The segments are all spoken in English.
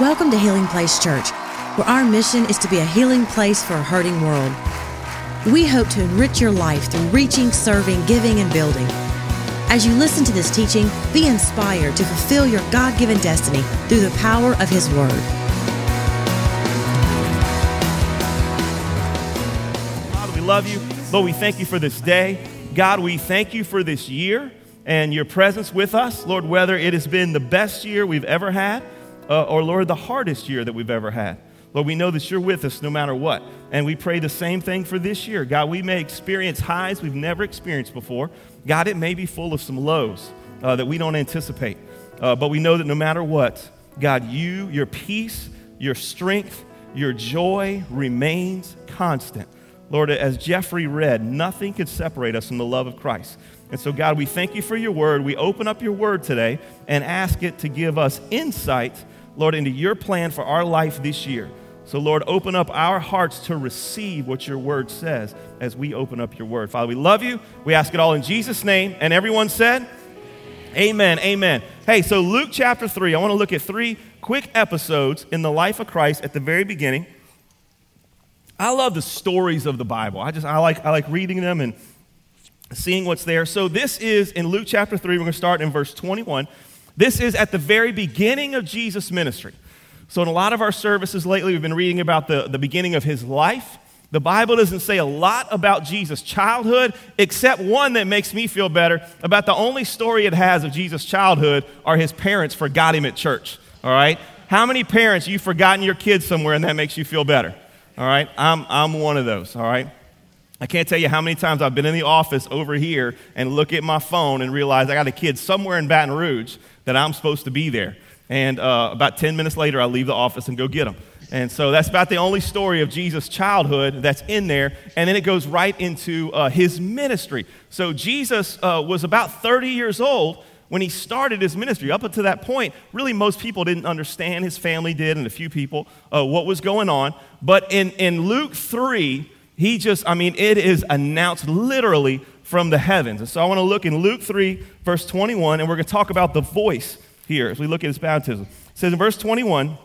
Welcome to Healing Place Church, where our mission is to be a healing place for a hurting world. We hope to enrich your life through reaching, serving, giving, and building. As you listen to this teaching, be inspired to fulfill your God given destiny through the power of His Word. Father, we love you. Lord, we thank you for this day. God, we thank you for this year and your presence with us. Lord, whether it has been the best year we've ever had, uh, or Lord, the hardest year that we've ever had. Lord, we know that you're with us no matter what. And we pray the same thing for this year. God, we may experience highs we've never experienced before. God, it may be full of some lows uh, that we don't anticipate. Uh, but we know that no matter what, God, you, your peace, your strength, your joy remains constant. Lord, as Jeffrey read, nothing could separate us from the love of Christ. And so, God, we thank you for your word. We open up your word today and ask it to give us insight Lord, into your plan for our life this year. So, Lord, open up our hearts to receive what your word says as we open up your word. Father, we love you. We ask it all in Jesus' name. And everyone said, Amen. Amen. Hey, so Luke chapter 3, I want to look at three quick episodes in the life of Christ at the very beginning. I love the stories of the Bible. I just I like I like reading them and seeing what's there. So this is in Luke chapter 3, we're going to start in verse 21. This is at the very beginning of Jesus' ministry. So, in a lot of our services lately, we've been reading about the, the beginning of his life. The Bible doesn't say a lot about Jesus' childhood, except one that makes me feel better. About the only story it has of Jesus' childhood are his parents forgot him at church. All right? How many parents you've forgotten your kids somewhere and that makes you feel better? All right? I'm, I'm one of those. All right? I can't tell you how many times I've been in the office over here and look at my phone and realize I got a kid somewhere in Baton Rouge that I'm supposed to be there. And uh, about 10 minutes later, I leave the office and go get them. And so that's about the only story of Jesus' childhood that's in there. And then it goes right into uh, his ministry. So Jesus uh, was about 30 years old when he started his ministry. Up until that point, really most people didn't understand. His family did, and a few people, uh, what was going on. But in, in Luke 3, he just, I mean, it is announced literally from the heavens. And so I want to look in Luke 3, verse 21, and we're going to talk about the voice here as we look at his baptism. It says in verse 21,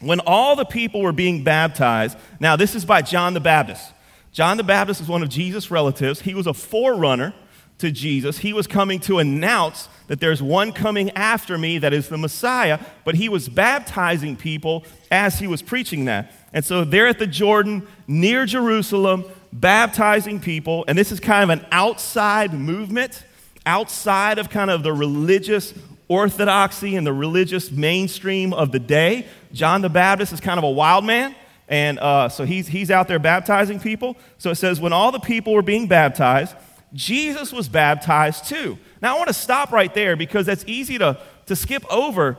when all the people were being baptized, now this is by John the Baptist. John the Baptist is one of Jesus' relatives. He was a forerunner to Jesus. He was coming to announce that there's one coming after me that is the Messiah, but he was baptizing people as he was preaching that. And so they're at the Jordan near Jerusalem baptizing people, and this is kind of an outside movement, outside of kind of the religious orthodoxy and the religious mainstream of the day. John the Baptist is kind of a wild man, and uh, so he's, he's out there baptizing people. So it says, when all the people were being baptized, Jesus was baptized too. Now I want to stop right there because that's easy to, to skip over,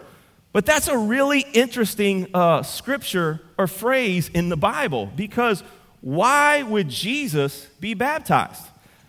but that's a really interesting uh, scripture or phrase in the Bible because why would Jesus be baptized?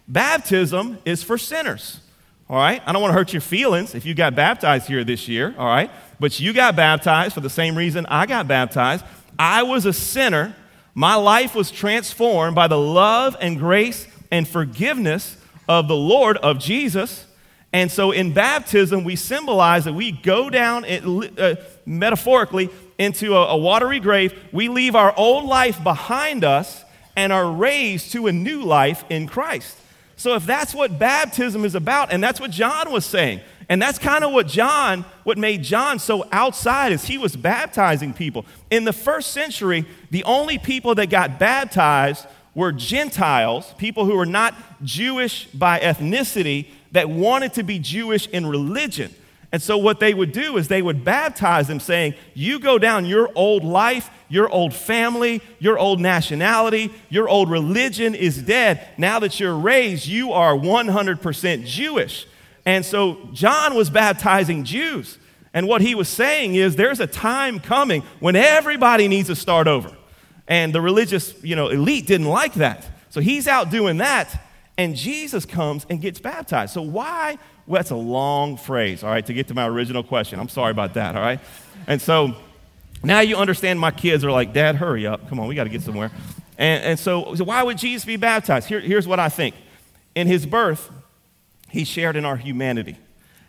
Baptism is for sinners. All right? I don't want to hurt your feelings if you got baptized here this year, all right? But you got baptized for the same reason I got baptized. I was a sinner. My life was transformed by the love and grace and forgiveness of the Lord, of Jesus. And so in baptism, we symbolize that we go down, uh, metaphorically, into a, a watery grave. We leave our old life behind us and are raised to a new life in Christ. So, if that's what baptism is about, and that's what John was saying, and that's kind of what John, what made John so outside, is he was baptizing people. In the first century, the only people that got baptized were Gentiles, people who were not Jewish by ethnicity, that wanted to be Jewish in religion. And so, what they would do is they would baptize them, saying, You go down your old life, your old family, your old nationality, your old religion is dead. Now that you're raised, you are 100% Jewish. And so, John was baptizing Jews. And what he was saying is, there's a time coming when everybody needs to start over. And the religious you know, elite didn't like that. So, he's out doing that. And Jesus comes and gets baptized. So, why well, that's a long phrase, all right, to get to my original question. I'm sorry about that, all right? And so now you understand my kids are like, Dad, hurry up. Come on, we got to get somewhere. And, and so, so, why would Jesus be baptized? Here, here's what I think. In his birth, he shared in our humanity.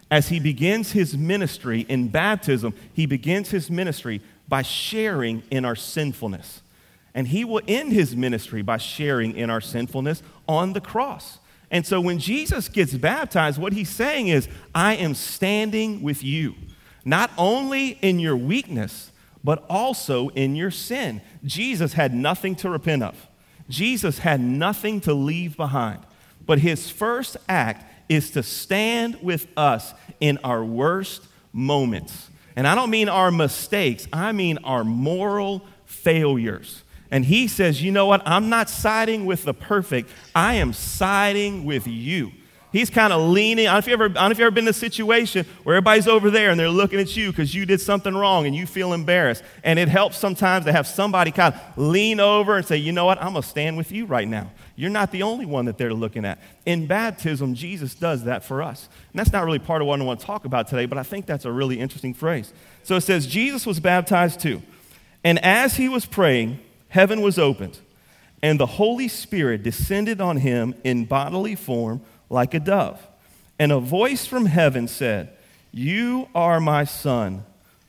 as he begins his ministry in baptism, he begins his ministry by sharing in our sinfulness. And he will end his ministry by sharing in our sinfulness on the cross. And so when Jesus gets baptized, what he's saying is, I am standing with you, not only in your weakness, but also in your sin. Jesus had nothing to repent of, Jesus had nothing to leave behind. But his first act is to stand with us in our worst moments. And I don't mean our mistakes, I mean our moral failures. And he says, You know what? I'm not siding with the perfect, I am siding with you. He's kind of leaning. I don't, know if you ever, if you've ever been in a situation where everybody's over there and they're looking at you because you did something wrong and you feel embarrassed. And it helps sometimes to have somebody kind of lean over and say, you know what, I'm going to stand with you right now. You're not the only one that they're looking at. In baptism, Jesus does that for us. And that's not really part of what I want to talk about today, but I think that's a really interesting phrase. So it says, Jesus was baptized too. And as he was praying, heaven was opened, and the Holy Spirit descended on him in bodily form like a dove. And a voice from heaven said, You are my son,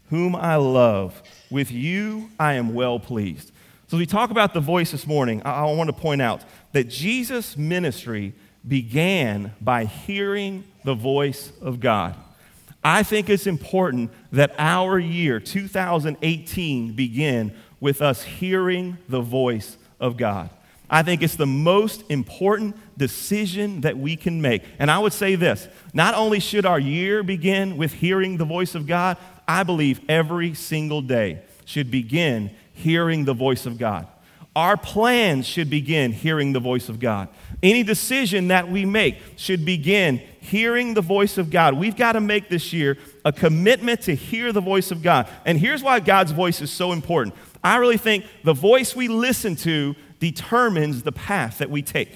whom I love. With you I am well pleased. So, as we talk about the voice this morning, I, I want to point out that Jesus' ministry began by hearing the voice of God. I think it's important that our year, 2018, begin with us hearing the voice of God. I think it's the most important decision that we can make. And I would say this not only should our year begin with hearing the voice of God, I believe every single day should begin hearing the voice of God. Our plans should begin hearing the voice of God. Any decision that we make should begin hearing the voice of God. We've got to make this year a commitment to hear the voice of God. And here's why God's voice is so important. I really think the voice we listen to determines the path that we take.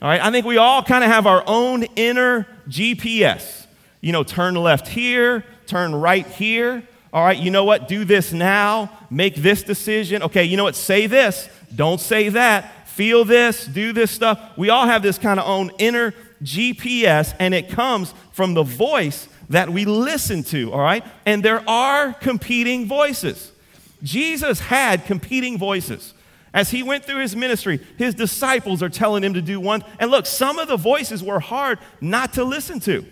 All right, I think we all kind of have our own inner GPS. You know, turn left here, turn right here. All right, you know what? Do this now, make this decision. Okay, you know what? Say this, don't say that. Feel this, do this stuff. We all have this kind of own inner GPS, and it comes from the voice that we listen to, all right? And there are competing voices. Jesus had competing voices. As he went through his ministry, his disciples are telling him to do one. And look, some of the voices were hard not to listen to.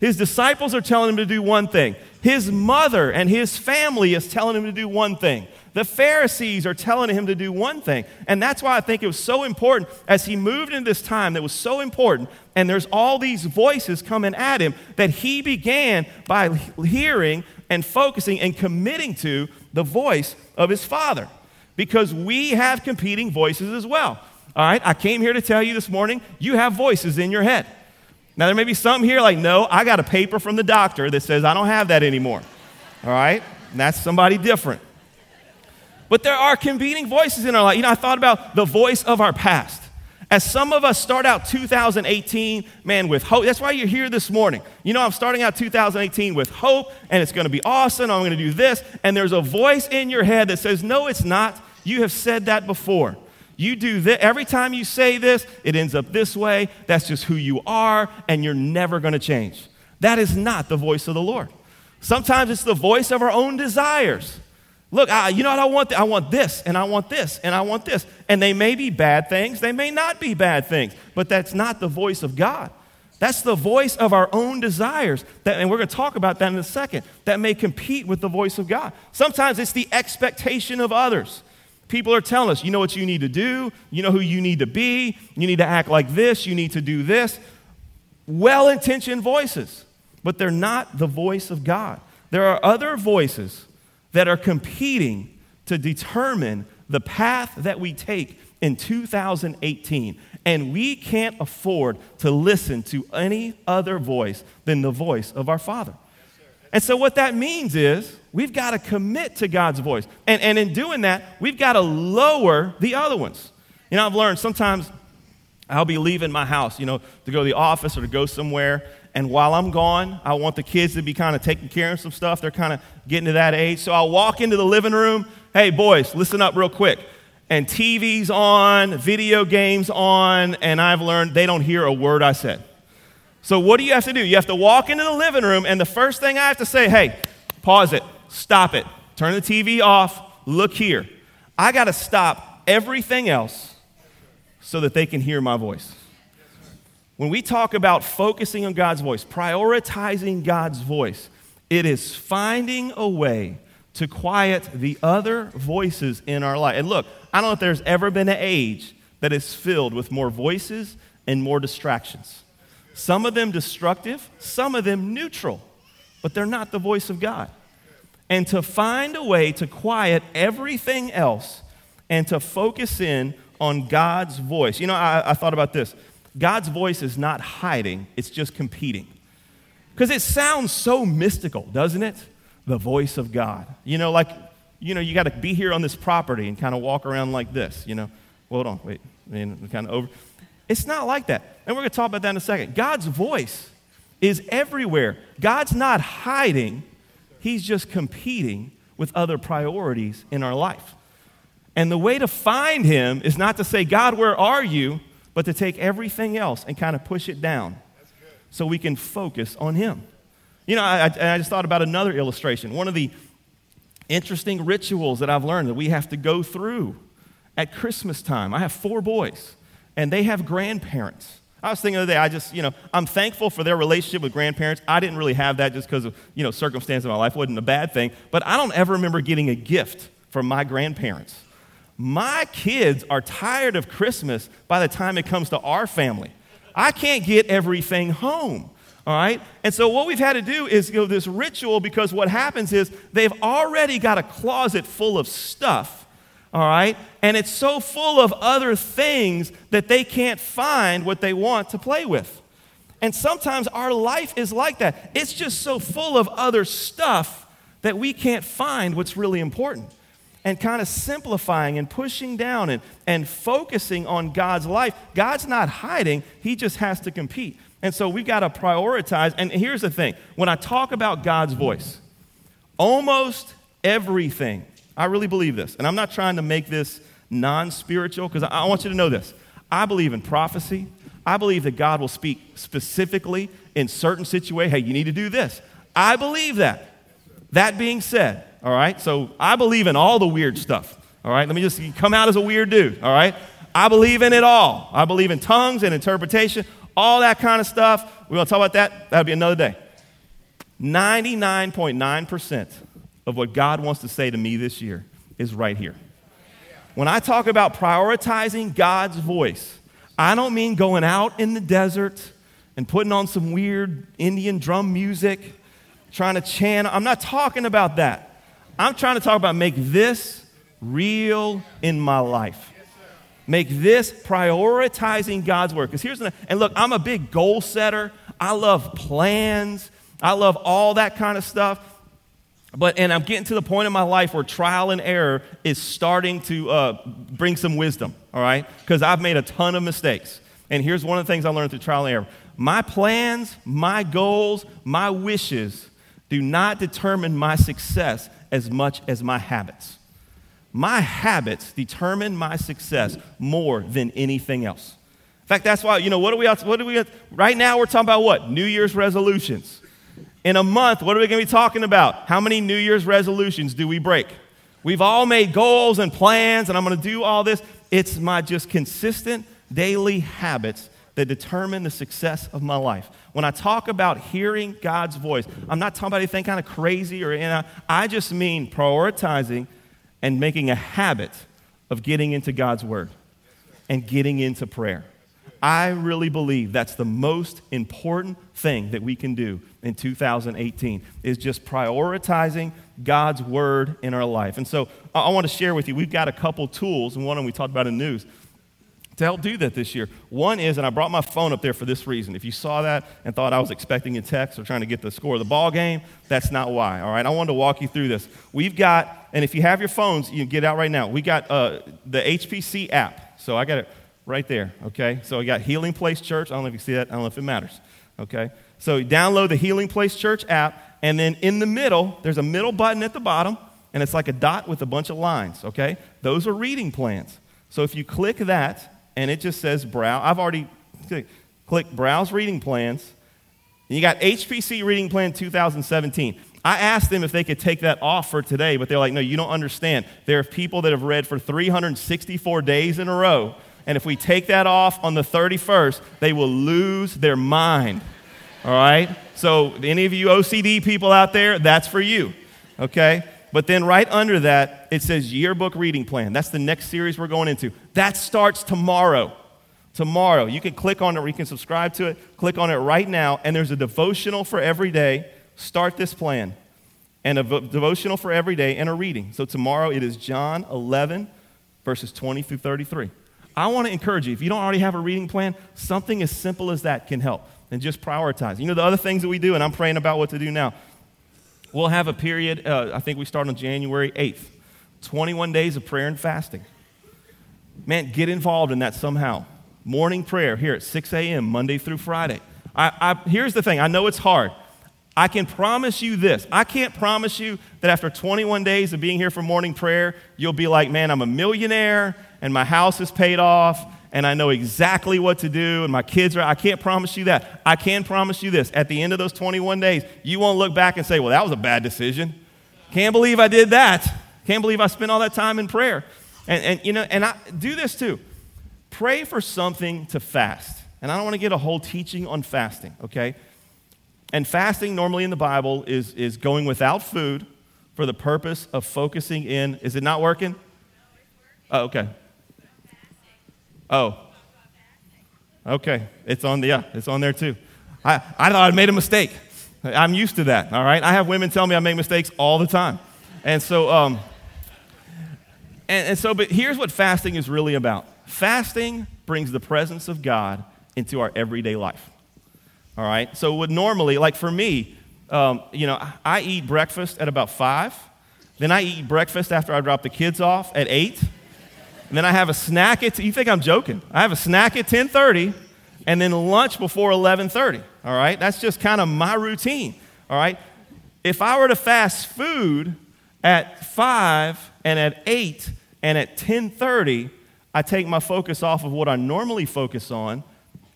His disciples are telling him to do one thing. His mother and his family is telling him to do one thing. The Pharisees are telling him to do one thing. And that's why I think it was so important as he moved into this time that was so important. And there's all these voices coming at him that he began by hearing and focusing and committing to the voice of his father because we have competing voices as well. All right, I came here to tell you this morning you have voices in your head. Now, there may be some here like, no, I got a paper from the doctor that says I don't have that anymore. All right, and that's somebody different. But there are competing voices in our life. You know, I thought about the voice of our past. As some of us start out 2018, man, with hope. That's why you're here this morning. You know, I'm starting out 2018 with hope, and it's going to be awesome. I'm going to do this. And there's a voice in your head that says, no, it's not. You have said that before. You do this. Every time you say this, it ends up this way. That's just who you are, and you're never going to change. That is not the voice of the Lord. Sometimes it's the voice of our own desires. Look, I, you know what I want? I want this, and I want this, and I want this. And they may be bad things, they may not be bad things, but that's not the voice of God. That's the voice of our own desires. That, and we're going to talk about that in a second. That may compete with the voice of God. Sometimes it's the expectation of others. People are telling us, you know what you need to do, you know who you need to be, you need to act like this, you need to do this. Well intentioned voices, but they're not the voice of God. There are other voices that are competing to determine the path that we take in 2018. And we can't afford to listen to any other voice than the voice of our Father. And so, what that means is we've got to commit to God's voice. And, and in doing that, we've got to lower the other ones. You know, I've learned sometimes I'll be leaving my house, you know, to go to the office or to go somewhere, and while I'm gone, I want the kids to be kind of taking care of some stuff. They're kind of getting to that age. So I'll walk into the living room. Hey, boys, listen up real quick. And TV's on, video games on, and I've learned they don't hear a word I said. So, what do you have to do? You have to walk into the living room, and the first thing I have to say, hey, pause it, stop it, turn the TV off, look here. I got to stop everything else so that they can hear my voice. When we talk about focusing on God's voice, prioritizing God's voice, it is finding a way to quiet the other voices in our life. And look, I don't know if there's ever been an age that is filled with more voices and more distractions. Some of them destructive, some of them neutral, but they're not the voice of God. And to find a way to quiet everything else and to focus in on God's voice. You know, I, I thought about this God's voice is not hiding, it's just competing. Because it sounds so mystical, doesn't it? The voice of God. You know, like, you know, you got to be here on this property and kind of walk around like this, you know. Hold on, wait. I mean, kind of over. It's not like that. And we're going to talk about that in a second. God's voice is everywhere. God's not hiding, He's just competing with other priorities in our life. And the way to find Him is not to say, God, where are you? But to take everything else and kind of push it down so we can focus on Him. You know, I, I, just thought about another illustration. One of the interesting rituals that I've learned that we have to go through at Christmas time. I have four boys, and they have grandparents. I was thinking the other day, I just, you know, I'm thankful for their relationship with grandparents. I didn't really have that just because of, you know, circumstance in my life. It wasn't a bad thing. But I don't ever remember getting a gift from my grandparents. My kids are tired of Christmas by the time it comes to our family. I can't get everything home. All right? And so what we've had to do is go this ritual because what happens is they've already got a closet full of stuff. All right? And it's so full of other things that they can't find what they want to play with. And sometimes our life is like that. It's just so full of other stuff that we can't find what's really important and kind of simplifying and pushing down and, and focusing on God's life. God's not hiding, He just has to compete. And so we've got to prioritize. And here's the thing when I talk about God's voice, almost everything, I really believe this, and I'm not trying to make this non spiritual because I want you to know this. I believe in prophecy. I believe that God will speak specifically in certain situations. Hey, you need to do this. I believe that. That being said, all right? So I believe in all the weird stuff, all right? Let me just come out as a weird dude, all right? I believe in it all. I believe in tongues and interpretation, all that kind of stuff. We're going to talk about that. That'll be another day. 99.9% of what God wants to say to me this year is right here. When I talk about prioritizing God's voice, I don't mean going out in the desert and putting on some weird Indian drum music, trying to chant. I'm not talking about that. I'm trying to talk about make this real in my life. Make this prioritizing God's word. Because here's the, and look, I'm a big goal setter. I love plans. I love all that kind of stuff. But, and I'm getting to the point in my life where trial and error is starting to uh, bring some wisdom, all right? Because I've made a ton of mistakes. And here's one of the things I learned through trial and error my plans, my goals, my wishes do not determine my success as much as my habits. My habits determine my success more than anything else. In fact, that's why, you know, what do we, what do we, right now we're talking about what? New Year's resolutions. In a month, what are we going to be talking about? How many New Year's resolutions do we break? We've all made goals and plans, and I'm going to do all this. It's my just consistent daily habits that determine the success of my life. When I talk about hearing God's voice, I'm not talking about anything kind of crazy or, you know, I just mean prioritizing and making a habit of getting into God's Word and getting into prayer. I really believe that's the most important thing that we can do in 2018 is just prioritizing God's word in our life. And so I want to share with you, we've got a couple tools, and one of them we talked about in news to help do that this year. One is, and I brought my phone up there for this reason. If you saw that and thought I was expecting a text or trying to get the score of the ball game, that's not why. All right, I wanted to walk you through this. We've got, and if you have your phones, you can get out right now. We got uh, the HPC app. So I got it right there. Okay, so we got Healing Place Church. I don't know if you see that. I don't know if it matters. Okay, so download the Healing Place Church app, and then in the middle, there's a middle button at the bottom, and it's like a dot with a bunch of lines. Okay, those are reading plans. So if you click that, and it just says browse. I've already clicked browse reading plans, And you got HPC Reading Plan 2017. I asked them if they could take that off for today, but they're like, no, you don't understand. There are people that have read for 364 days in a row, and if we take that off on the 31st, they will lose their mind. All right? So, any of you OCD people out there, that's for you. Okay? But then right under that, it says yearbook reading plan. That's the next series we're going into. That starts tomorrow. Tomorrow. You can click on it or you can subscribe to it. Click on it right now, and there's a devotional for every day. Start this plan. And a vo- devotional for every day and a reading. So tomorrow it is John 11, verses 20 through 33. I want to encourage you, if you don't already have a reading plan, something as simple as that can help. And just prioritize. You know, the other things that we do, and I'm praying about what to do now. We'll have a period, uh, I think we start on January 8th, 21 days of prayer and fasting. Man, get involved in that somehow. Morning prayer here at 6 a.m., Monday through Friday. I, I, here's the thing I know it's hard. I can promise you this. I can't promise you that after 21 days of being here for morning prayer, you'll be like, man, I'm a millionaire and my house is paid off and I know exactly what to do, and my kids are. I can't promise you that. I can promise you this. At the end of those 21 days, you won't look back and say, well, that was a bad decision. Can't believe I did that. Can't believe I spent all that time in prayer. And, and you know, and I do this too. Pray for something to fast. And I don't want to get a whole teaching on fasting, okay? And fasting normally in the Bible is, is going without food for the purpose of focusing in. Is it not working? Oh, okay. Oh. Okay. It's on the, yeah, it's on there too. I, I thought I made a mistake. I'm used to that, all right? I have women tell me I make mistakes all the time. And so, um, and, and so, but here's what fasting is really about fasting brings the presence of God into our everyday life. All right? So, would normally, like for me, um, you know, I eat breakfast at about five. Then I eat breakfast after I drop the kids off at eight. And then I have a snack at, you think I'm joking. I have a snack at 1030 and then lunch before 1130. All right? That's just kind of my routine. All right? If I were to fast food at 5 and at 8 and at 1030, I take my focus off of what I normally focus on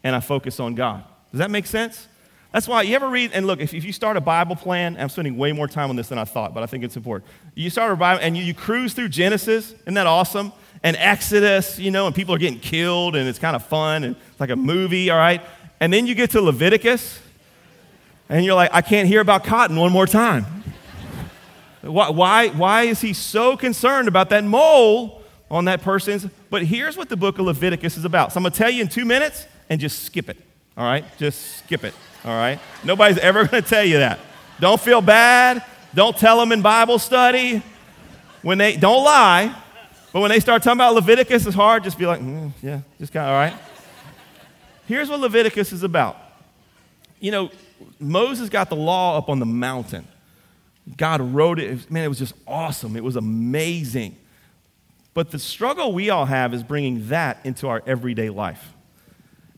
and I focus on God. Does that make sense? That's why you ever read, and look, if, if you start a Bible plan, I'm spending way more time on this than I thought, but I think it's important. You start a Bible and you, you cruise through Genesis, isn't that awesome? And Exodus, you know, and people are getting killed and it's kind of fun and it's like a movie, all right? And then you get to Leviticus and you're like, I can't hear about cotton one more time. why, why, why is he so concerned about that mole on that person's? But here's what the book of Leviticus is about. So I'm going to tell you in two minutes and just skip it, all right? Just skip it, all right? Nobody's ever going to tell you that. Don't feel bad. Don't tell them in Bible study. When they don't lie, but when they start talking about Leviticus, it's hard. Just be like, mm, yeah, just kind of, all right. Here's what Leviticus is about. You know, Moses got the law up on the mountain. God wrote it. Man, it was just awesome. It was amazing. But the struggle we all have is bringing that into our everyday life.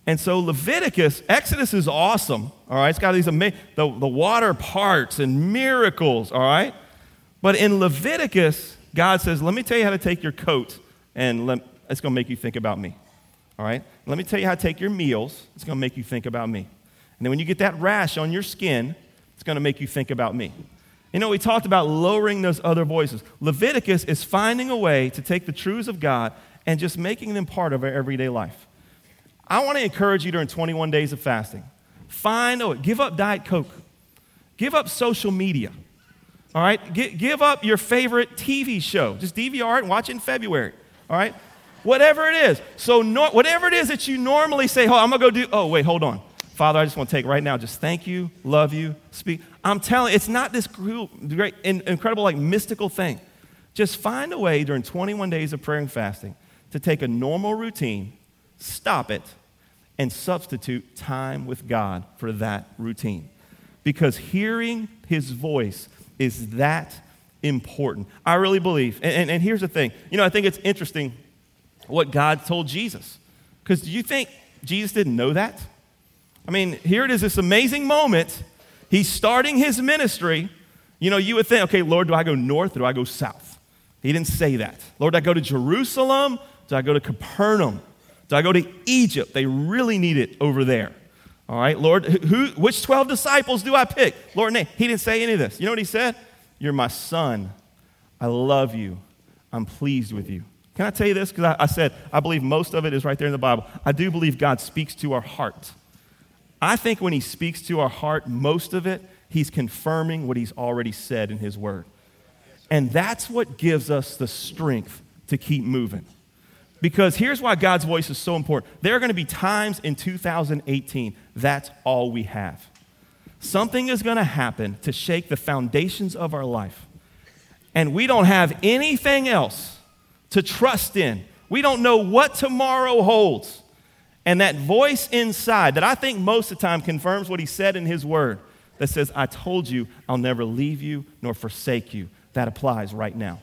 And so Leviticus, Exodus is awesome, all right? It's got these amazing, the, the water parts and miracles, all right? But in Leviticus, God says, Let me tell you how to take your coat, and let, it's going to make you think about me. All right? Let me tell you how to take your meals. It's going to make you think about me. And then when you get that rash on your skin, it's going to make you think about me. You know, we talked about lowering those other voices. Leviticus is finding a way to take the truths of God and just making them part of our everyday life. I want to encourage you during 21 days of fasting. Find way. Give up Diet Coke. Give up social media. All right? Give up your favorite TV show. Just DVR it and watch it in February. All right? Whatever it is. So, whatever it is that you normally say, oh, I'm going to go do, oh, wait, hold on. Father, I just want to take right now, just thank you, love you, speak. I'm telling it's not this great, incredible, like mystical thing. Just find a way during 21 days of prayer and fasting to take a normal routine, stop it, and substitute time with God for that routine. Because hearing his voice is that important. I really believe. And, and, and here's the thing you know, I think it's interesting what God told Jesus. Because do you think Jesus didn't know that? I mean, here it is this amazing moment. He's starting his ministry. You know, you would think, okay, Lord, do I go north or do I go south? He didn't say that. Lord, do I go to Jerusalem? Do I go to Capernaum? Do I go to Egypt? They really need it over there. All right, Lord, who, which 12 disciples do I pick? Lord, name. He didn't say any of this. You know what he said? You're my son. I love you. I'm pleased with you. Can I tell you this? Because I, I, said I believe most of it is right there in the Bible. I do believe God speaks to our heart. I think when he speaks to our heart, most of it, he's confirming what he's already said in his word. And that's what gives us the strength to keep moving. Because here's why God's voice is so important. There are going to be times in 2018, that's all we have. Something is going to happen to shake the foundations of our life. And we don't have anything else to trust in. We don't know what tomorrow holds. And that voice inside, that I think most of the time confirms what he said in his word, that says, I told you I'll never leave you nor forsake you, that applies right now.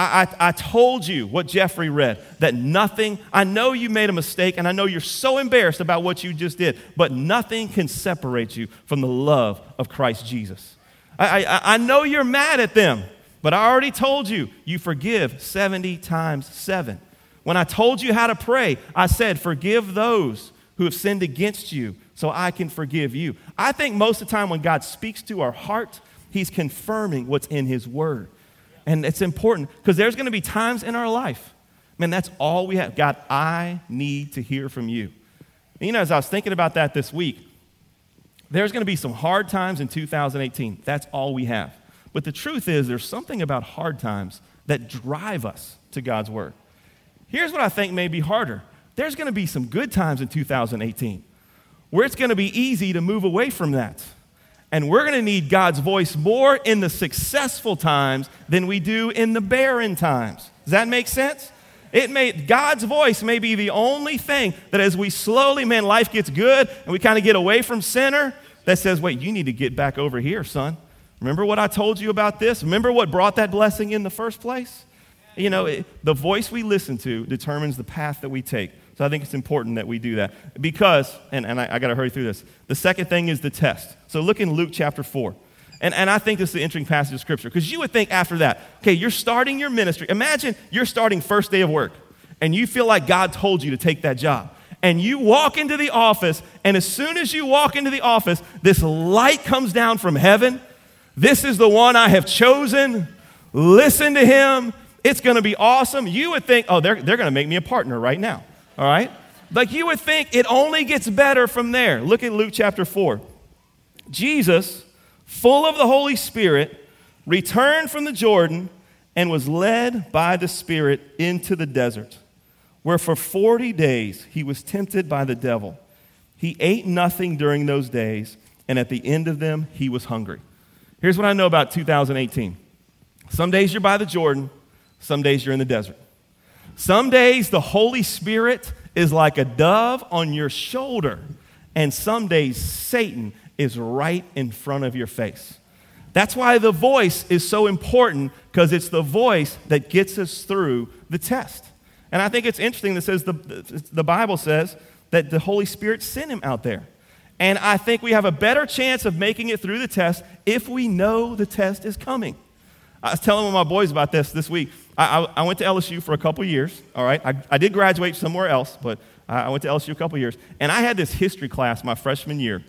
I, I, I, told you what Jeffrey read that nothing, I know you made a mistake and I know you're so embarrassed about what you just did, but nothing can separate you from the love of Christ Jesus. I, I, I know you're mad at them, but I already told you, you forgive 70 times seven. When I told you how to pray, I said, forgive those who have sinned against you so I can forgive you. I think most of the time when God speaks to our heart, He's confirming what's in His Word. And it's important because there's going to be times in our life, man, that's all we have. God, I need to hear from you. And you know, as I was thinking about that this week, there's going to be some hard times in 2018. That's all we have. But the truth is, there's something about hard times that drive us to God's Word. Here's what I think may be harder there's going to be some good times in 2018 where it's going to be easy to move away from that. And we're going to need God's voice more in the successful times than we do in the barren times. Does that make sense? It may God's voice may be the only thing that as we slowly, man, life gets good and we kind of get away from center, that says, wait, you need to get back over here, son. Remember what I told you about this? Remember what brought that blessing in the first place? You know, it, the voice we listen to determines the path that we take. So I think it's important that we do that. Because, and, and I, I got to hurry through this, the second thing is the test. So look in Luke chapter 4. And, and I think this is an interesting passage of scripture because you would think after that, okay, you're starting your ministry. Imagine you're starting first day of work and you feel like God told you to take that job. And you walk into the office, and as soon as you walk into the office, this light comes down from heaven. This is the one I have chosen. Listen to him. It's going to be awesome. You would think, oh, they're, they're going to make me a partner right now. All right? Like you would think it only gets better from there. Look at Luke chapter 4. Jesus, full of the Holy Spirit, returned from the Jordan and was led by the Spirit into the desert, where for 40 days he was tempted by the devil. He ate nothing during those days, and at the end of them, he was hungry. Here's what I know about 2018 some days you're by the Jordan, some days you're in the desert. Some days the Holy Spirit is like a dove on your shoulder, and some days Satan is right in front of your face. That's why the voice is so important because it's the voice that gets us through the test. And I think it's interesting that says the, the Bible says that the Holy Spirit sent him out there. And I think we have a better chance of making it through the test if we know the test is coming. I was telling one of my boys about this this week. I, I, I went to LSU for a couple years, all right? I, I did graduate somewhere else, but I went to LSU a couple years. And I had this history class my freshman year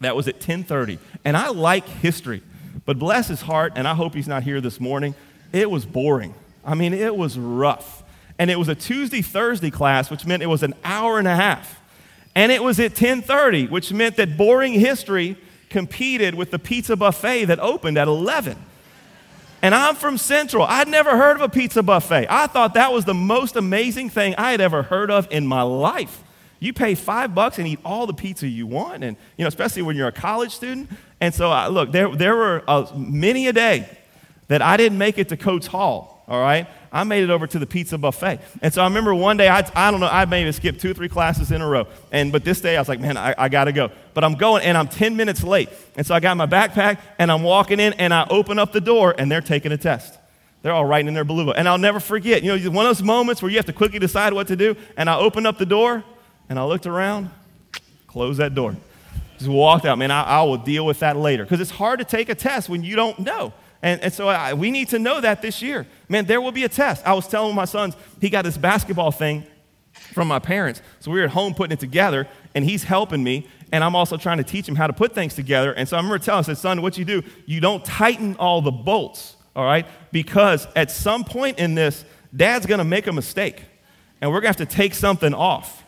that was at 1030. And I like history, but bless his heart, and I hope he's not here this morning, it was boring. I mean, it was rough. And it was a Tuesday, Thursday class, which meant it was an hour and a half. And it was at 1030, which meant that boring history competed with the pizza buffet that opened at 11. And I'm from Central. I'd never heard of a pizza buffet. I thought that was the most amazing thing I had ever heard of in my life. You pay five bucks and eat all the pizza you want, and you know, especially when you're a college student. And so, I, look, there, there were uh, many a day that I didn't make it to Coates Hall. All right, I made it over to the pizza buffet. And so I remember one day, I, I don't know, I maybe skipped two or three classes in a row. And but this day I was like, man, I, I got to go. But I'm going and I'm 10 minutes late. And so I got my backpack and I'm walking in and I open up the door and they're taking a test. They're all writing in their book. And I'll never forget, you know, one of those moments where you have to quickly decide what to do. And I opened up the door and I looked around, closed that door. Just walked out. Man, I, I will deal with that later. Because it's hard to take a test when you don't know. And, and so I, we need to know that this year. Man, there will be a test. I was telling my sons, he got this basketball thing from my parents. So we were at home putting it together, and he's helping me, and I'm also trying to teach him how to put things together. And so I remember telling him, I said, son, what you do, you don't tighten all the bolts, all right? Because at some point in this, dad's gonna make a mistake, and we're gonna have to take something off.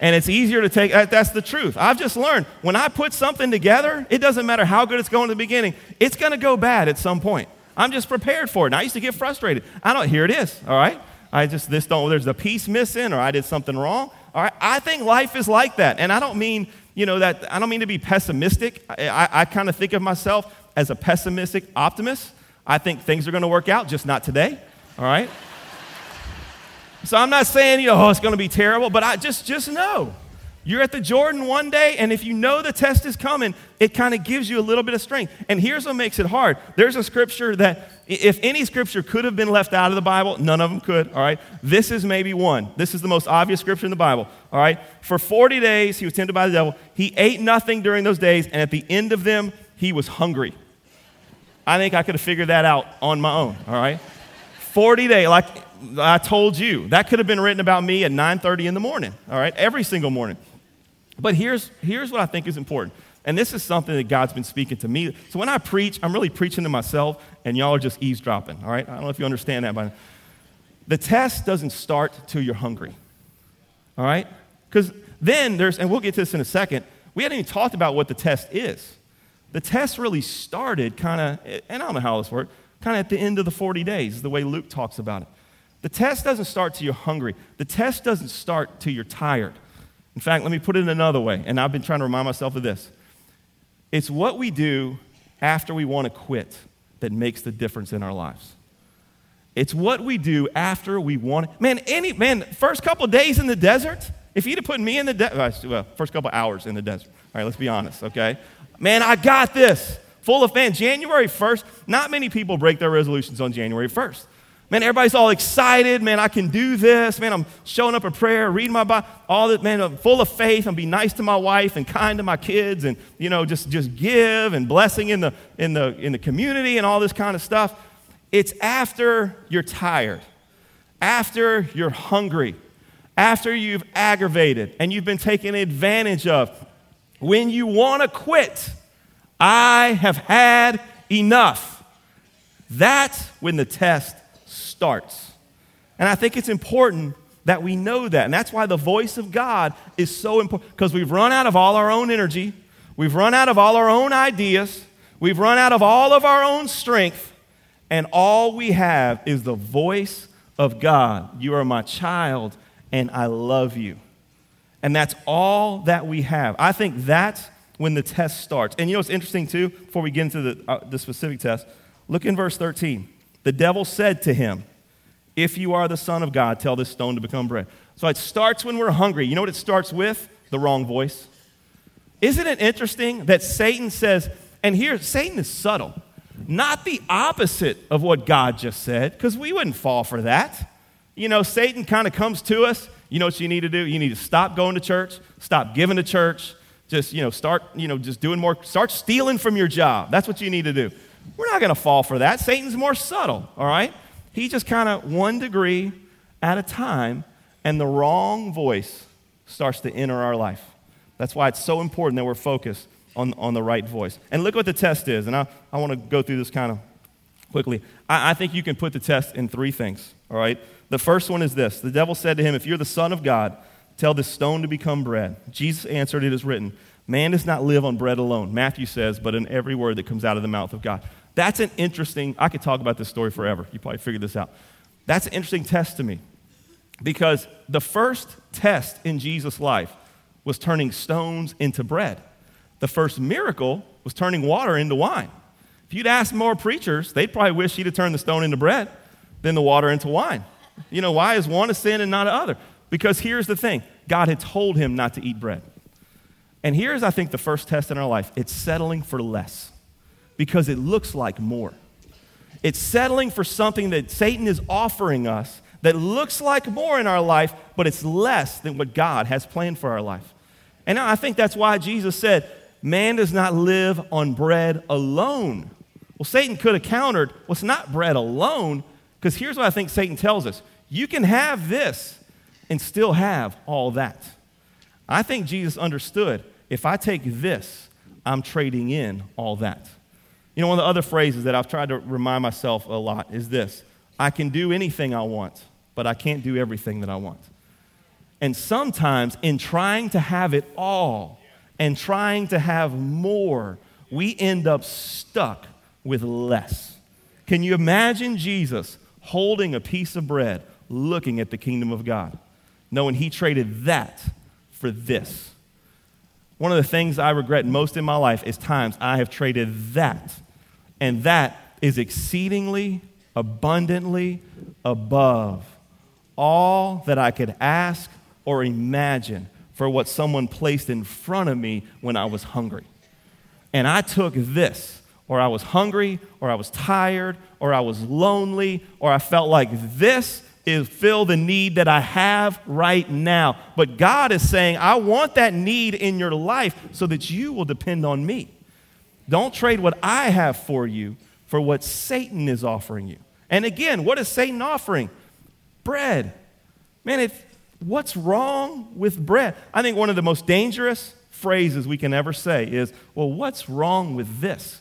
And it's easier to take, that's the truth. I've just learned when I put something together, it doesn't matter how good it's going in the beginning, it's gonna go bad at some point. I'm just prepared for it. And I used to get frustrated. I don't, here it is, all right? I just, this don't, there's a piece missing or I did something wrong. All right, I think life is like that. And I don't mean, you know, that, I don't mean to be pessimistic. I, I, I kind of think of myself as a pessimistic optimist. I think things are going to work out, just not today, all right? So I'm not saying, you know, oh, it's going to be terrible, but I just, just know you're at the Jordan one day, and if you know the test is coming, it kind of gives you a little bit of strength. And here's what makes it hard there's a scripture that, if any scripture could have been left out of the Bible, none of them could, all right? This is maybe one. This is the most obvious scripture in the Bible, all right? For 40 days, he was tempted by the devil. He ate nothing during those days, and at the end of them, he was hungry. I think I could have figured that out on my own, all right? 40 days, like I told you, that could have been written about me at 9:30 in the morning, all right? Every single morning. But here's, here's what I think is important. And this is something that God's been speaking to me. So when I preach, I'm really preaching to myself, and y'all are just eavesdropping, all right? I don't know if you understand that, but the test doesn't start till you're hungry, all right? Because then there's, and we'll get to this in a second, we hadn't even talked about what the test is. The test really started kind of, and I don't know how this worked, kind of at the end of the 40 days, the way Luke talks about it. The test doesn't start till you're hungry. The test doesn't start till you're tired. In fact, let me put it another way, and I've been trying to remind myself of this. It's what we do after we want to quit that makes the difference in our lives. It's what we do after we want Man, any man, first couple days in the desert, if you'd have put me in the desert, uh, well, first couple hours in the desert. All right, let's be honest, okay? Man, I got this. Full of fan. January 1st, not many people break their resolutions on January 1st. Man, everybody's all excited. Man, I can do this. Man, I'm showing up a prayer, reading my Bible, all that. Man, I'm full of faith. I'm be nice to my wife and kind to my kids, and you know, just just give and blessing in the in the in the community and all this kind of stuff. It's after you're tired, after you're hungry, after you've aggravated and you've been taken advantage of. When you want to quit, I have had enough. That's when the test starts. And I think it's important that we know that. And that's why the voice of God is so important because we've run out of all our own energy, we've run out of all our own ideas, we've run out of all of our own strength, and all we have is the voice of God. You are my child, and I love you. And that's all that we have. I think that's when the test starts. And you know what's interesting too, before we get into the, uh, the specific test? Look in verse 13. The devil said to him, If you are the Son of God, tell this stone to become bread. So it starts when we're hungry. You know what it starts with? The wrong voice. Isn't it interesting that Satan says, and here, Satan is subtle, not the opposite of what God just said, because we wouldn't fall for that. You know, Satan kind of comes to us. You know what you need to do? You need to stop going to church, stop giving to church, just, you know, start, you know, just doing more, start stealing from your job. That's what you need to do. We're not going to fall for that. Satan's more subtle, all right? He just kind of one degree at a time, and the wrong voice starts to enter our life. That's why it's so important that we're focused on, on the right voice. And look what the test is. And I, I want to go through this kind of quickly. I, I think you can put the test in three things, all right? The first one is this The devil said to him, If you're the Son of God, tell this stone to become bread. Jesus answered, It is written, Man does not live on bread alone, Matthew says, but in every word that comes out of the mouth of God. That's an interesting, I could talk about this story forever. You probably figured this out. That's an interesting test to me because the first test in Jesus' life was turning stones into bread. The first miracle was turning water into wine. If you'd ask more preachers, they'd probably wish he'd have turned the stone into bread than the water into wine. You know, why is one a sin and not another? Because here's the thing God had told him not to eat bread. And here's, I think, the first test in our life it's settling for less because it looks like more. It's settling for something that Satan is offering us that looks like more in our life, but it's less than what God has planned for our life. And I think that's why Jesus said, Man does not live on bread alone. Well, Satan could have countered, well, it's not bread alone, because here's what I think Satan tells us you can have this and still have all that. I think Jesus understood if I take this, I'm trading in all that. You know, one of the other phrases that I've tried to remind myself a lot is this I can do anything I want, but I can't do everything that I want. And sometimes, in trying to have it all and trying to have more, we end up stuck with less. Can you imagine Jesus holding a piece of bread, looking at the kingdom of God, knowing he traded that for this? One of the things I regret most in my life is times I have traded that, and that is exceedingly, abundantly above all that I could ask or imagine for what someone placed in front of me when I was hungry. And I took this, or I was hungry, or I was tired, or I was lonely, or I felt like this is fill the need that I have right now. But God is saying, I want that need in your life so that you will depend on me. Don't trade what I have for you for what Satan is offering you. And again, what is Satan offering? Bread. Man, if What's wrong with bread? I think one of the most dangerous phrases we can ever say is, well, what's wrong with this?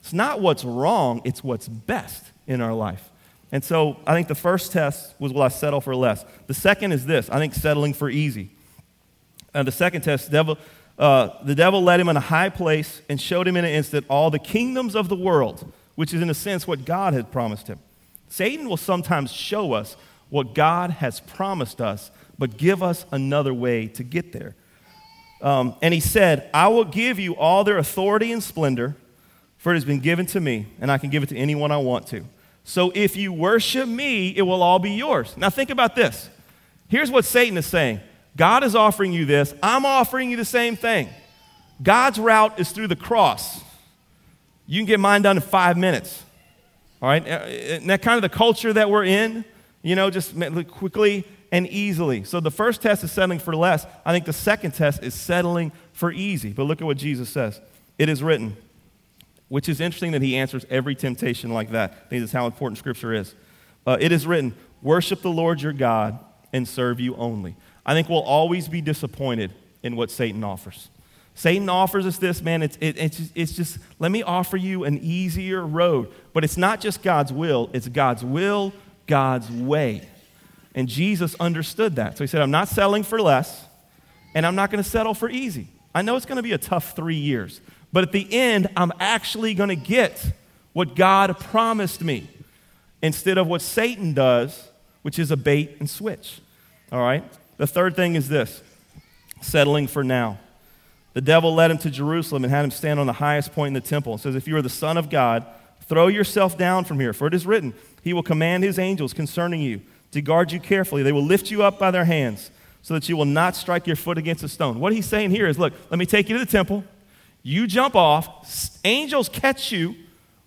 It's not what's wrong, it's what's best in our life. And so I think the first test was, will I settle for less? The second is this I think settling for easy. And uh, the second test, devil, uh, the devil led him in a high place and showed him in an instant all the kingdoms of the world, which is in a sense what God had promised him. Satan will sometimes show us what God has promised us, but give us another way to get there. Um, and he said, I will give you all their authority and splendor, for it has been given to me, and I can give it to anyone I want to. So if you worship me, it will all be yours. Now think about this. Here's what Satan is saying God is offering you this, I'm offering you the same thing. God's route is through the cross. You can get mine done in five minutes. All right? Uh, uh, and that kind of the culture that we're in, you know, just quickly and easily. So the first test is settling for less. I think the second test is settling for easy. But look at what Jesus says. It is written, which is interesting that he answers every temptation like that. I think that's how important Scripture is. Uh, it is written, worship the Lord your God and serve you only. I think we'll always be disappointed in what Satan offers. Satan offers us this, man. It's, it, it's, it's just, let me offer you an easier road. But it's not just God's will, it's God's will God's way. And Jesus understood that. So he said, I'm not selling for less, and I'm not going to settle for easy. I know it's going to be a tough three years, but at the end, I'm actually going to get what God promised me instead of what Satan does, which is a bait and switch. All right? The third thing is this settling for now. The devil led him to Jerusalem and had him stand on the highest point in the temple. It says, If you are the Son of God, throw yourself down from here, for it is written, he will command his angels concerning you to guard you carefully. They will lift you up by their hands so that you will not strike your foot against a stone. What he's saying here is look, let me take you to the temple. You jump off, angels catch you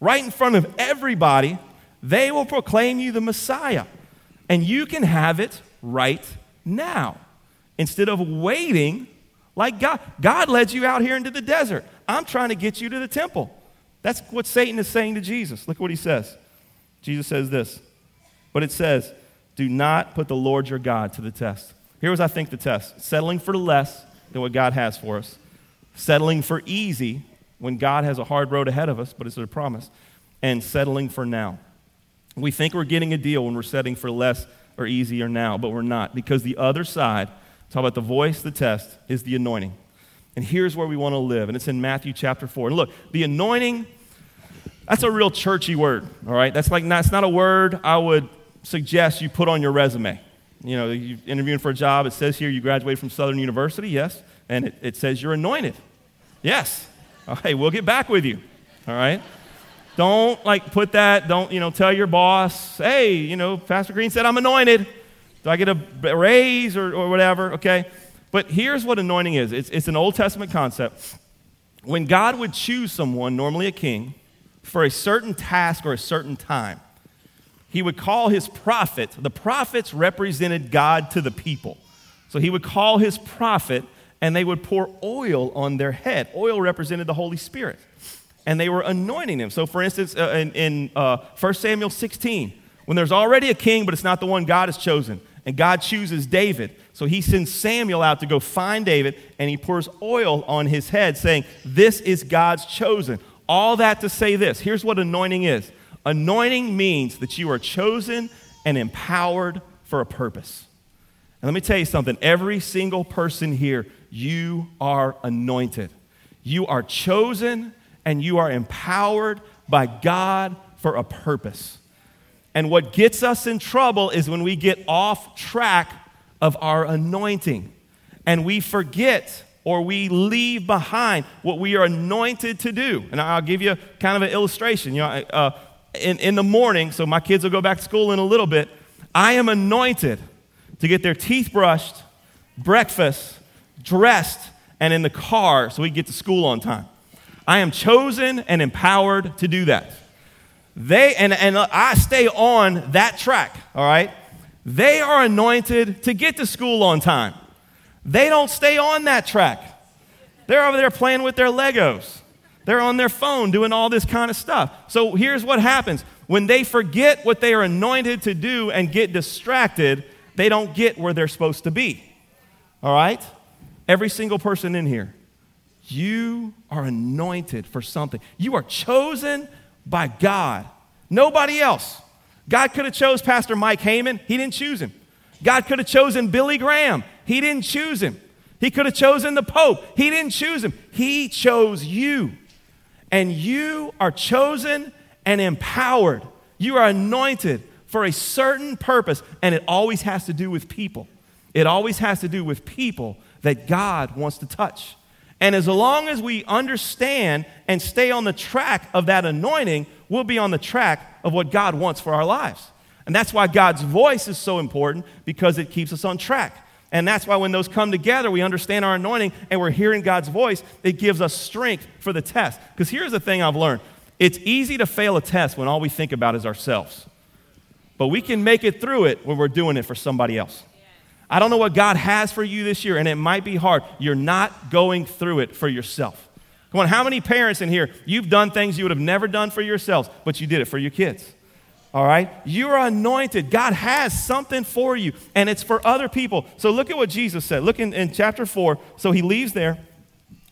right in front of everybody. They will proclaim you the Messiah. And you can have it right now instead of waiting like God. God led you out here into the desert. I'm trying to get you to the temple. That's what Satan is saying to Jesus. Look what he says. Jesus says this, but it says, do not put the Lord your God to the test. Here was, I think, the test settling for less than what God has for us, settling for easy when God has a hard road ahead of us, but it's a promise, and settling for now. We think we're getting a deal when we're settling for less or easier now, but we're not, because the other side, talk about the voice, the test, is the anointing. And here's where we want to live, and it's in Matthew chapter 4. And look, the anointing that's a real churchy word, all right? That's like that's not a word I would suggest you put on your resume. You know, you're interviewing for a job, it says here you graduated from Southern University, yes, and it, it says you're anointed. Yes. Okay, we'll get back with you. All right? Don't like put that, don't, you know, tell your boss, hey, you know, Pastor Green said I'm anointed. Do I get a raise or, or whatever? Okay. But here's what anointing is it's, it's an Old Testament concept. When God would choose someone, normally a king, for a certain task or a certain time. He would call his prophet. the prophets represented God to the people. So he would call his prophet and they would pour oil on their head. Oil represented the Holy Spirit. And they were anointing him. So, for instance, uh, in, in uh, 1 Samuel 16, when there's already a king, but it's not the one God has chosen, And God chooses David. So he sends Samuel out to go find David, and he pours oil on his head, saying, This is God's chosen. All that to say this here's what anointing is anointing means that you are chosen and empowered for a purpose. And let me tell you something every single person here, you are anointed. You are chosen and you are empowered by God for a purpose. And what gets us in trouble is when we get off track of our anointing and we forget or we leave behind what we are anointed to do. And I'll give you kind of an illustration. You know, uh, in, in the morning, so my kids will go back to school in a little bit, I am anointed to get their teeth brushed, breakfast, dressed, and in the car so we get to school on time. I am chosen and empowered to do that. They, and, and I stay on that track, all right? They are anointed to get to school on time. They don't stay on that track. They're over there playing with their Legos. They're on their phone doing all this kind of stuff. So here's what happens when they forget what they are anointed to do and get distracted, they don't get where they're supposed to be. All right? Every single person in here, you are anointed for something. You are chosen by God. Nobody else. God could have chose Pastor Mike Heyman. He didn't choose him. God could have chosen Billy Graham. He didn't choose him. He could have chosen the Pope. He didn't choose him. He chose you. And you are chosen and empowered. You are anointed for a certain purpose, and it always has to do with people. It always has to do with people that God wants to touch. And as long as we understand and stay on the track of that anointing, we'll be on the track of what God wants for our lives. And that's why God's voice is so important because it keeps us on track. And that's why when those come together, we understand our anointing and we're hearing God's voice, it gives us strength for the test. Because here's the thing I've learned it's easy to fail a test when all we think about is ourselves. But we can make it through it when we're doing it for somebody else. I don't know what God has for you this year, and it might be hard. You're not going through it for yourself. Come on, how many parents in here, you've done things you would have never done for yourselves, but you did it for your kids? All right? You're anointed. God has something for you, and it's for other people. So look at what Jesus said. Look in, in chapter 4. So he leaves there.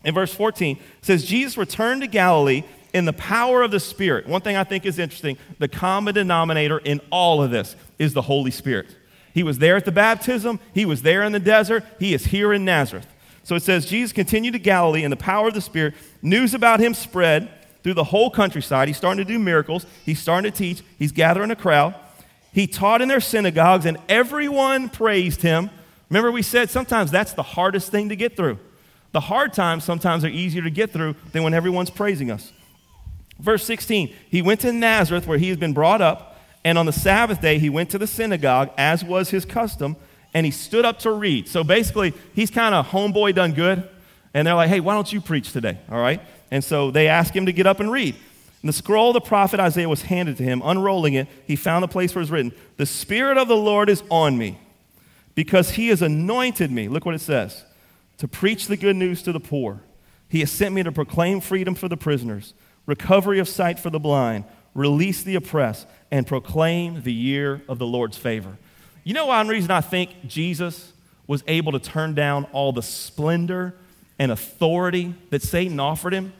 In verse 14, says, Jesus returned to Galilee in the power of the Spirit. One thing I think is interesting the common denominator in all of this is the Holy Spirit. He was there at the baptism, he was there in the desert, he is here in Nazareth. So it says, Jesus continued to Galilee in the power of the Spirit. News about him spread through the whole countryside. He's starting to do miracles, he's starting to teach, he's gathering a crowd. He taught in their synagogues, and everyone praised him. Remember, we said sometimes that's the hardest thing to get through. The hard times sometimes are easier to get through than when everyone's praising us. Verse 16, he went to Nazareth where he had been brought up, and on the Sabbath day he went to the synagogue, as was his custom, and he stood up to read. So basically, he's kind of homeboy done good, and they're like, hey, why don't you preach today? All right? And so they ask him to get up and read. And the scroll of the prophet Isaiah was handed to him. Unrolling it, he found the place where it's written, The Spirit of the Lord is on me, because he has anointed me. Look what it says to preach the good news to the poor. He has sent me to proclaim freedom for the prisoners recovery of sight for the blind, release the oppressed, and proclaim the year of the Lord's favor. You know one reason I think Jesus was able to turn down all the splendor and authority that Satan offered him?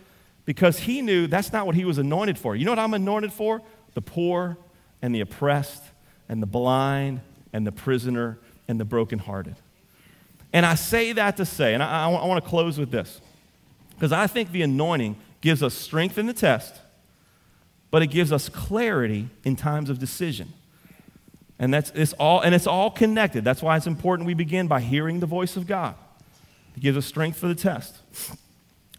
Because he knew that's not what he was anointed for. You know what I'm anointed for? The poor and the oppressed and the blind and the prisoner and the brokenhearted. And I say that to say, and I, I, I want to close with this, because I think the anointing gives us strength in the test, but it gives us clarity in times of decision. And that's it's all and it's all connected. That's why it's important we begin by hearing the voice of God. It gives us strength for the test.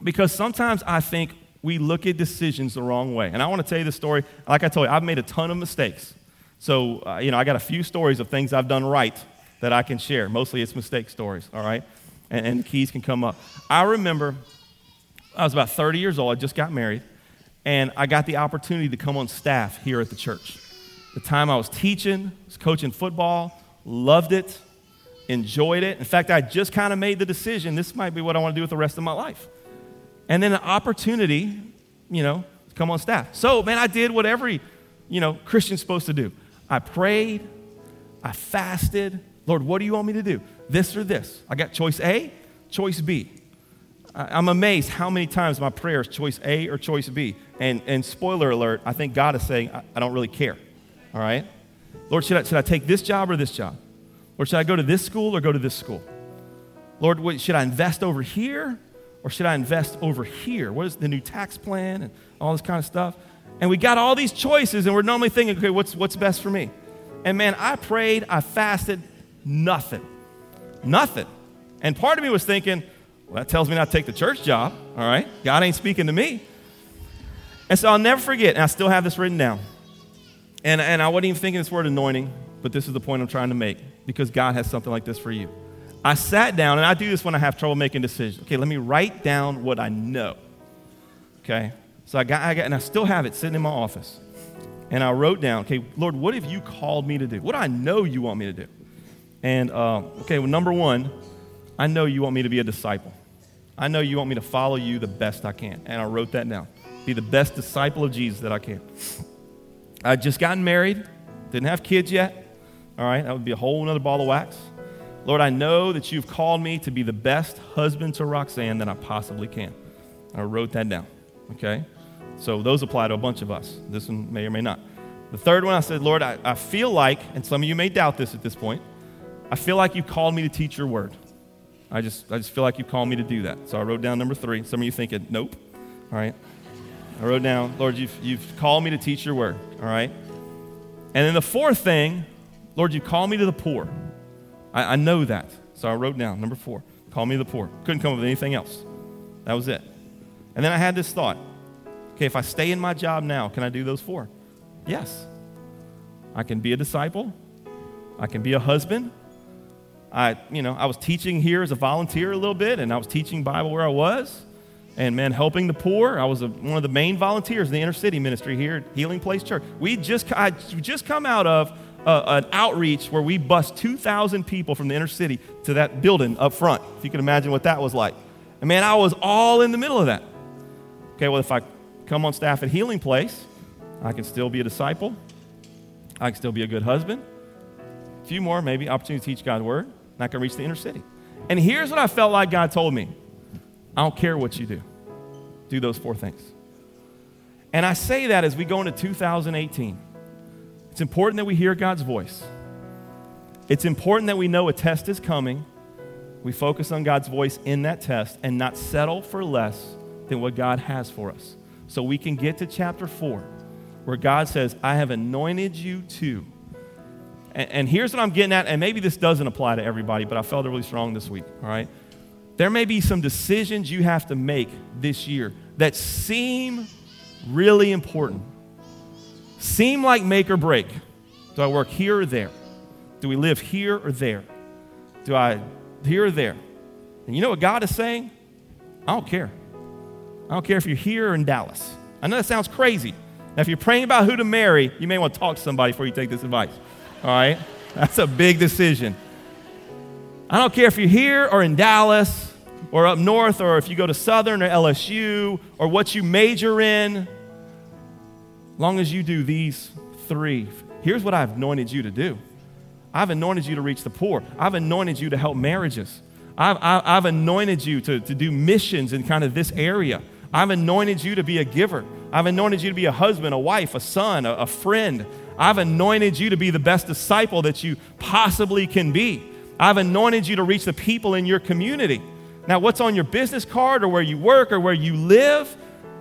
Because sometimes I think we look at decisions the wrong way. And I want to tell you the story. Like I told you, I've made a ton of mistakes. So, uh, you know, I got a few stories of things I've done right that I can share. Mostly it's mistake stories, all right? And, and the keys can come up. I remember I was about 30 years old. I just got married. And I got the opportunity to come on staff here at the church. The time I was teaching, was coaching football, loved it, enjoyed it. In fact, I just kind of made the decision this might be what I want to do with the rest of my life. And then an opportunity, you know, to come on staff. So, man, I did what every, you know, Christian's supposed to do. I prayed, I fasted, Lord, what do you want me to do? This or this? I got choice A, choice B. I'm amazed how many times my prayer is choice A or choice B. And, and spoiler alert, I think God is saying, I, I don't really care. All right? Lord, should I, should I take this job or this job? Or should I go to this school or go to this school? Lord, what, should I invest over here or should I invest over here? What is the new tax plan and all this kind of stuff? And we got all these choices, and we're normally thinking, okay, what's, what's best for me? And man, I prayed, I fasted, nothing. Nothing. And part of me was thinking, well, that tells me not to take the church job, all right? God ain't speaking to me. And so I'll never forget, and I still have this written down. And, and I wasn't even thinking this word anointing, but this is the point I'm trying to make because God has something like this for you. I sat down, and I do this when I have trouble making decisions. Okay, let me write down what I know. Okay, so I got, I got, and I still have it sitting in my office. And I wrote down, okay, Lord, what have you called me to do? What do I know you want me to do? And, uh, okay, well, number one, I know you want me to be a disciple. I know you want me to follow you the best I can. And I wrote that down. Be the best disciple of Jesus that I can. I just gotten married, didn't have kids yet. All right, that would be a whole other ball of wax. Lord, I know that you've called me to be the best husband to Roxanne that I possibly can. I wrote that down. Okay? So those apply to a bunch of us. This one may or may not. The third one, I said, Lord, I, I feel like, and some of you may doubt this at this point, I feel like you called me to teach your word. I just, I just feel like you called me to do that. So I wrote down number three. Some of you thinking, nope. All right. I wrote down, Lord, you've, you've called me to teach your word. All right. And then the fourth thing, Lord, you call me to the poor. I, I know that. So I wrote down number four, call me to the poor. Couldn't come up with anything else. That was it. And then I had this thought okay, if I stay in my job now, can I do those four? Yes. I can be a disciple, I can be a husband, I, you know, I was teaching here as a volunteer a little bit, and I was teaching Bible where I was, and man, helping the poor. I was a, one of the main volunteers in the inner city ministry here at Healing Place Church. We just, I just come out of uh, an outreach where we bussed 2,000 people from the inner city to that building up front. If you can imagine what that was like. And man, I was all in the middle of that. Okay, well, if I come on staff at Healing Place, I can still be a disciple. I can still be a good husband. A few more, maybe, opportunity to teach God's word and I can reach the inner city. And here's what I felt like God told me I don't care what you do, do those four things. And I say that as we go into 2018. It's important that we hear God's voice. It's important that we know a test is coming. We focus on God's voice in that test and not settle for less than what God has for us. So we can get to chapter 4, where God says, I have anointed you to and, and here's what I'm getting at, and maybe this doesn't apply to everybody, but I felt really strong this week, all right? There may be some decisions you have to make this year that seem really important, seem like make or break. Do I work here or there? Do we live here or there? Do I here or there? And you know what God is saying? I don't care. I don't care if you're here or in Dallas. I know that sounds crazy. Now, if you're praying about who to marry, you may want to talk to somebody before you take this advice all right? That's a big decision. I don't care if you're here or in Dallas or up north or if you go to Southern or LSU or what you major in, long as you do these three, here's what I've anointed you to do. I've anointed you to reach the poor. I've anointed you to help marriages. I've, I've anointed you to, to do missions in kind of this area. I've anointed you to be a giver. I've anointed you to be a husband, a wife, a son, a, a friend. I've anointed you to be the best disciple that you possibly can be. I've anointed you to reach the people in your community. Now, what's on your business card or where you work or where you live,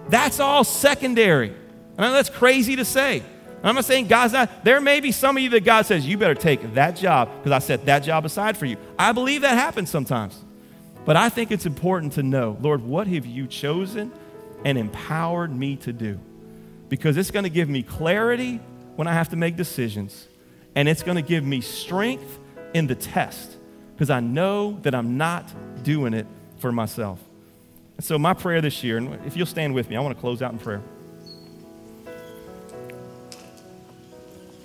that's all secondary. I know that's crazy to say. I'm not saying God's not, there may be some of you that God says, you better take that job because I set that job aside for you. I believe that happens sometimes. But I think it's important to know, Lord, what have you chosen and empowered me to do? Because it's going to give me clarity when I have to make decisions. And it's going to give me strength in the test because I know that I'm not doing it for myself. And so, my prayer this year, and if you'll stand with me, I want to close out in prayer.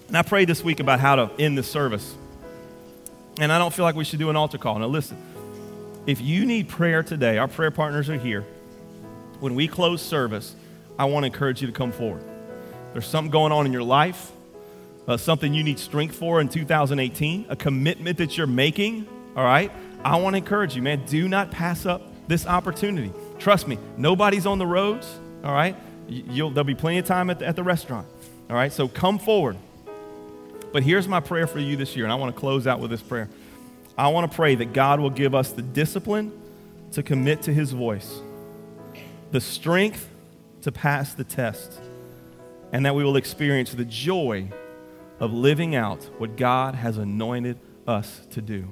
And I prayed this week about how to end this service. And I don't feel like we should do an altar call. Now, listen, if you need prayer today, our prayer partners are here. When we close service, I want to encourage you to come forward. There's something going on in your life. uh, something you need strength for in 2018, a commitment that you're making, all right, I want to encourage you, man, do not pass up this opportunity. Trust me, nobody's on the roads, all right? You'll, there'll be plenty of time at the, at the restaurant, all right? So come forward. But here's my prayer for you this year, and I want to close out with this prayer. I want to pray that God will give us the discipline to commit to His voice, the strength to pass the test, and that we will experience the joy of living out what God has anointed us to do.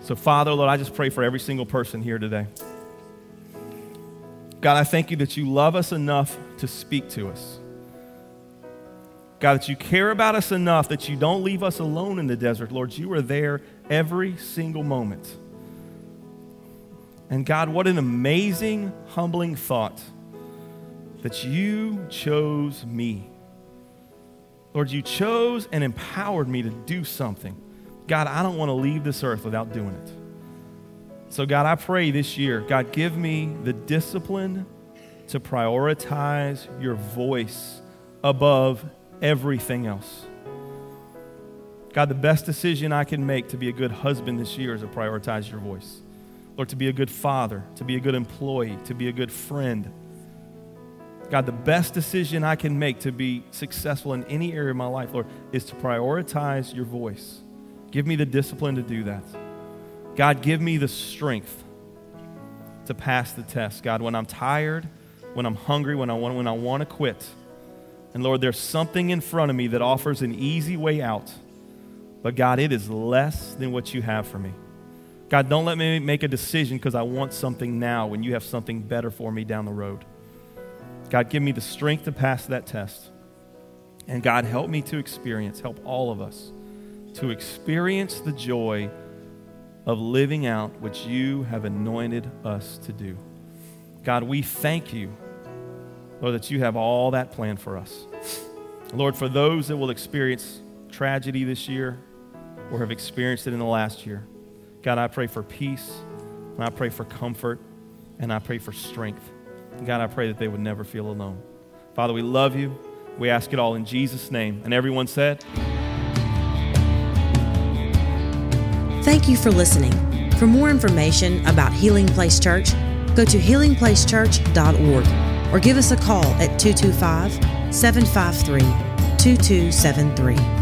So, Father, Lord, I just pray for every single person here today. God, I thank you that you love us enough to speak to us. God, that you care about us enough that you don't leave us alone in the desert. Lord, you are there every single moment. And God, what an amazing, humbling thought that you chose me. Lord, you chose and empowered me to do something. God, I don't want to leave this earth without doing it. So, God, I pray this year, God, give me the discipline to prioritize your voice above everything else. God, the best decision I can make to be a good husband this year is to prioritize your voice. Lord, to be a good father, to be a good employee, to be a good friend. God, the best decision I can make to be successful in any area of my life, Lord, is to prioritize your voice. Give me the discipline to do that. God, give me the strength to pass the test. God, when I'm tired, when I'm hungry, when I want, when I want to quit. And Lord, there's something in front of me that offers an easy way out. But God, it is less than what you have for me. God, don't let me make a decision because I want something now when you have something better for me down the road. God, give me the strength to pass that test. And God, help me to experience, help all of us to experience the joy of living out what you have anointed us to do. God, we thank you, Lord, that you have all that planned for us. Lord, for those that will experience tragedy this year or have experienced it in the last year, God, I pray for peace, and I pray for comfort, and I pray for strength. God, I pray that they would never feel alone. Father, we love you. We ask it all in Jesus' name. And everyone said, Thank you for listening. For more information about Healing Place Church, go to healingplacechurch.org or give us a call at 225 753 2273.